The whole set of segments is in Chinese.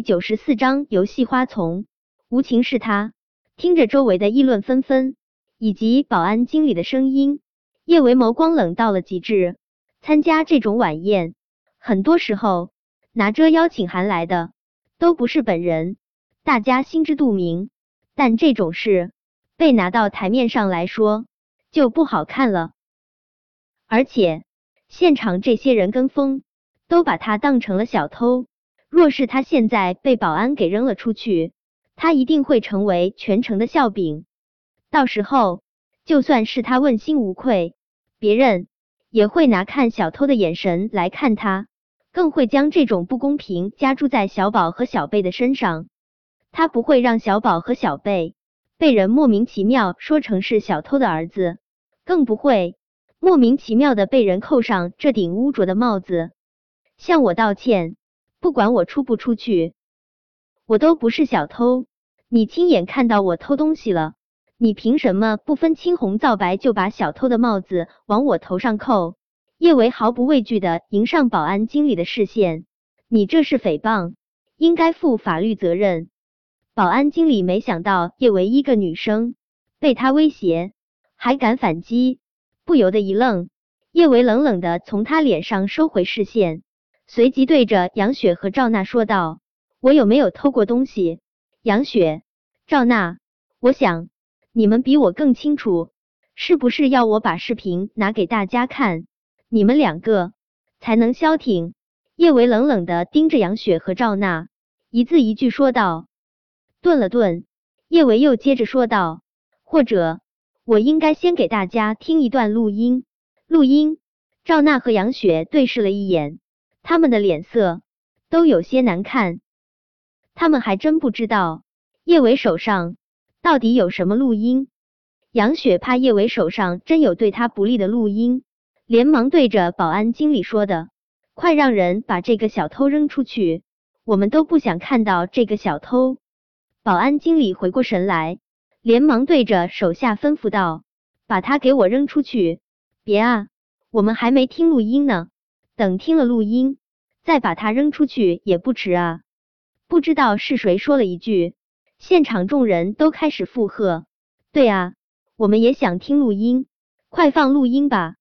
第九十四章游戏花丛。无情是他，听着周围的议论纷纷，以及保安经理的声音，叶维眸光冷到了极致。参加这种晚宴，很多时候拿着邀请函来的都不是本人，大家心知肚明。但这种事被拿到台面上来说，就不好看了。而且现场这些人跟风，都把他当成了小偷。若是他现在被保安给扔了出去，他一定会成为全城的笑柄。到时候，就算是他问心无愧，别人也会拿看小偷的眼神来看他，更会将这种不公平加注在小宝和小贝的身上。他不会让小宝和小贝被人莫名其妙说成是小偷的儿子，更不会莫名其妙的被人扣上这顶污浊的帽子。向我道歉。不管我出不出去，我都不是小偷。你亲眼看到我偷东西了，你凭什么不分青红皂白就把小偷的帽子往我头上扣？叶维毫不畏惧的迎上保安经理的视线，你这是诽谤，应该负法律责任。保安经理没想到叶维一个女生被他威胁，还敢反击，不由得一愣。叶维冷冷的从他脸上收回视线。随即对着杨雪和赵娜说道：“我有没有偷过东西？”杨雪、赵娜，我想你们比我更清楚，是不是要我把视频拿给大家看，你们两个才能消停？叶维冷冷的盯着杨雪和赵娜，一字一句说道。顿了顿，叶维又接着说道：“或者我应该先给大家听一段录音。”录音。赵娜和杨雪对视了一眼。他们的脸色都有些难看，他们还真不知道叶伟手上到底有什么录音。杨雪怕叶伟手上真有对他不利的录音，连忙对着保安经理说的：“快让人把这个小偷扔出去，我们都不想看到这个小偷。”保安经理回过神来，连忙对着手下吩咐道：“把他给我扔出去！别啊，我们还没听录音呢。”等听了录音，再把他扔出去也不迟啊！不知道是谁说了一句，现场众人都开始附和。对啊，我们也想听录音，快放录音吧！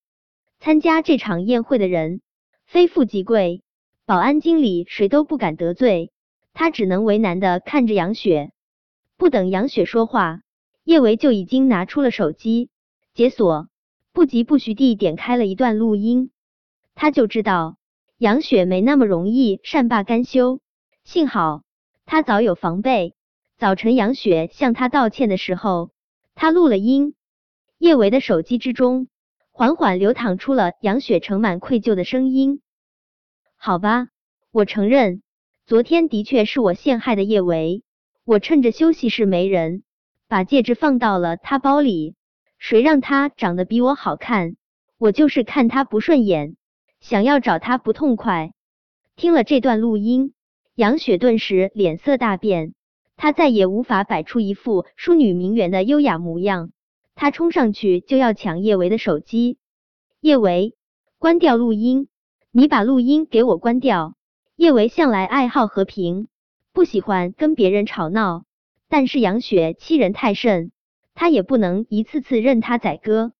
参加这场宴会的人非富即贵，保安经理谁都不敢得罪，他只能为难的看着杨雪。不等杨雪说话，叶维就已经拿出了手机，解锁，不疾不徐地点开了一段录音。他就知道杨雪没那么容易善罢甘休，幸好他早有防备。早晨杨雪向他道歉的时候，他录了音。叶维的手机之中缓缓流淌出了杨雪盛满愧疚的声音：“好吧，我承认，昨天的确是我陷害的叶维。我趁着休息室没人，把戒指放到了他包里。谁让他长得比我好看，我就是看他不顺眼。”想要找他不痛快。听了这段录音，杨雪顿时脸色大变，她再也无法摆出一副淑女名媛的优雅模样。她冲上去就要抢叶维的手机。叶维，关掉录音！你把录音给我关掉！叶维向来爱好和平，不喜欢跟别人吵闹，但是杨雪欺人太甚，他也不能一次次任他宰割。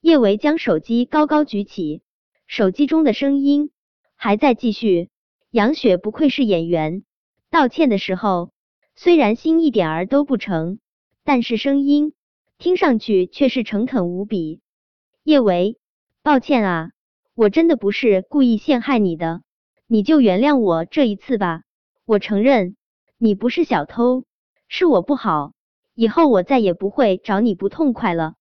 叶维将手机高高举起。手机中的声音还在继续。杨雪不愧是演员，道歉的时候虽然心一点儿都不诚，但是声音听上去却是诚恳无比。叶维，抱歉啊，我真的不是故意陷害你的，你就原谅我这一次吧。我承认你不是小偷，是我不好，以后我再也不会找你不痛快了。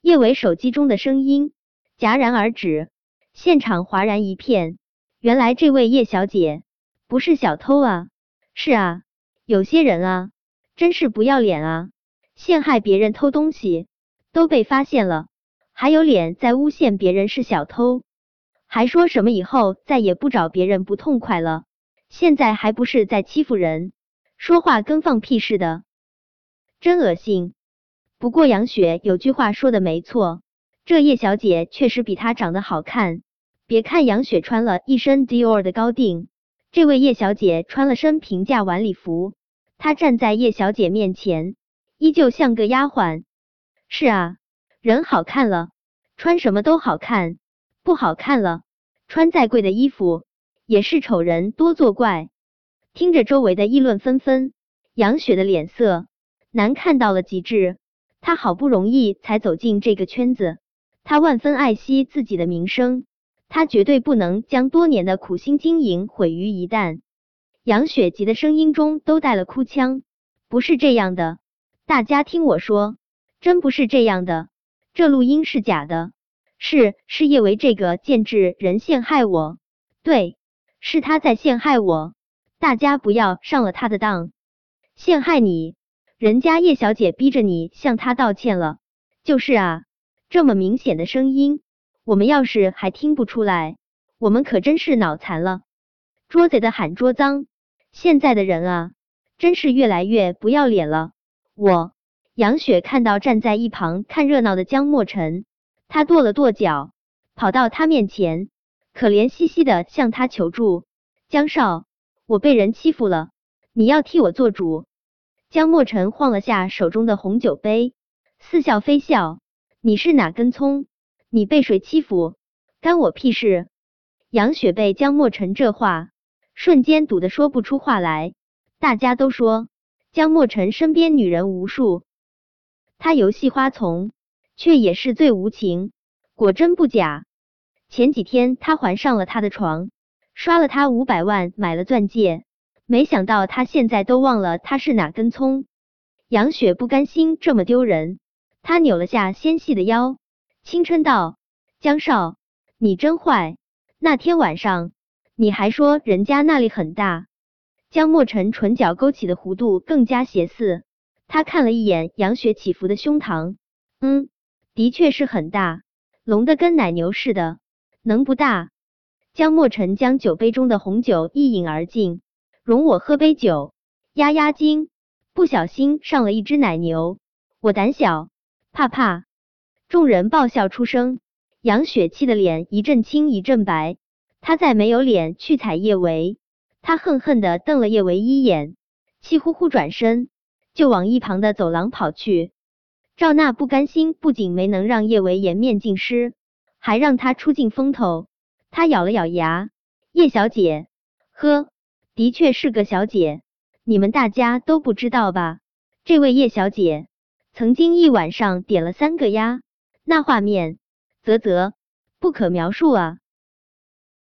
叶维手机中的声音戛然而止。现场哗然一片，原来这位叶小姐不是小偷啊！是啊，有些人啊，真是不要脸啊！陷害别人偷东西都被发现了，还有脸再诬陷别人是小偷，还说什么以后再也不找别人不痛快了？现在还不是在欺负人？说话跟放屁似的，真恶心！不过杨雪有句话说的没错，这叶小姐确实比她长得好看。别看杨雪穿了一身 Dior 的高定，这位叶小姐穿了身平价晚礼服，她站在叶小姐面前，依旧像个丫鬟。是啊，人好看了，穿什么都好看；不好看了，穿再贵的衣服也是丑人多作怪。听着周围的议论纷纷，杨雪的脸色难看到了极致。她好不容易才走进这个圈子，她万分爱惜自己的名声。他绝对不能将多年的苦心经营毁于一旦。杨雪吉的声音中都带了哭腔，不是这样的，大家听我说，真不是这样的，这录音是假的，是是叶维这个贱质人陷害我，对，是他在陷害我，大家不要上了他的当。陷害你？人家叶小姐逼着你向他道歉了。就是啊，这么明显的声音。我们要是还听不出来，我们可真是脑残了。捉贼的喊捉赃，现在的人啊，真是越来越不要脸了。我杨雪看到站在一旁看热闹的江墨尘，他跺了跺脚，跑到他面前，可怜兮兮的向他求助：“江少，我被人欺负了，你要替我做主。”江墨尘晃了下手中的红酒杯，似笑非笑：“你是哪根葱？”你被谁欺负，干我屁事！杨雪被江墨尘这话瞬间堵得说不出话来。大家都说江墨尘身边女人无数，他游戏花丛，却也是最无情。果真不假，前几天他还上了他的床，刷了他五百万，买了钻戒。没想到他现在都忘了他是哪根葱。杨雪不甘心这么丢人，她扭了下纤细的腰。青春道：“江少，你真坏！那天晚上你还说人家那里很大。”江墨尘唇角勾起的弧度更加邪肆，他看了一眼杨雪起伏的胸膛，嗯，的确是很大，隆的跟奶牛似的，能不大？江墨尘将酒杯中的红酒一饮而尽，容我喝杯酒压压惊。不小心上了一只奶牛，我胆小，怕怕。众人爆笑出声，杨雪气的脸一阵青一阵白，她再没有脸去踩叶维，她恨恨的瞪了叶维一眼，气呼呼转身就往一旁的走廊跑去。赵娜不甘心，不仅没能让叶维颜面尽失，还让他出尽风头。她咬了咬牙，叶小姐，呵，的确是个小姐，你们大家都不知道吧？这位叶小姐曾经一晚上点了三个鸭。那画面，啧啧，不可描述啊！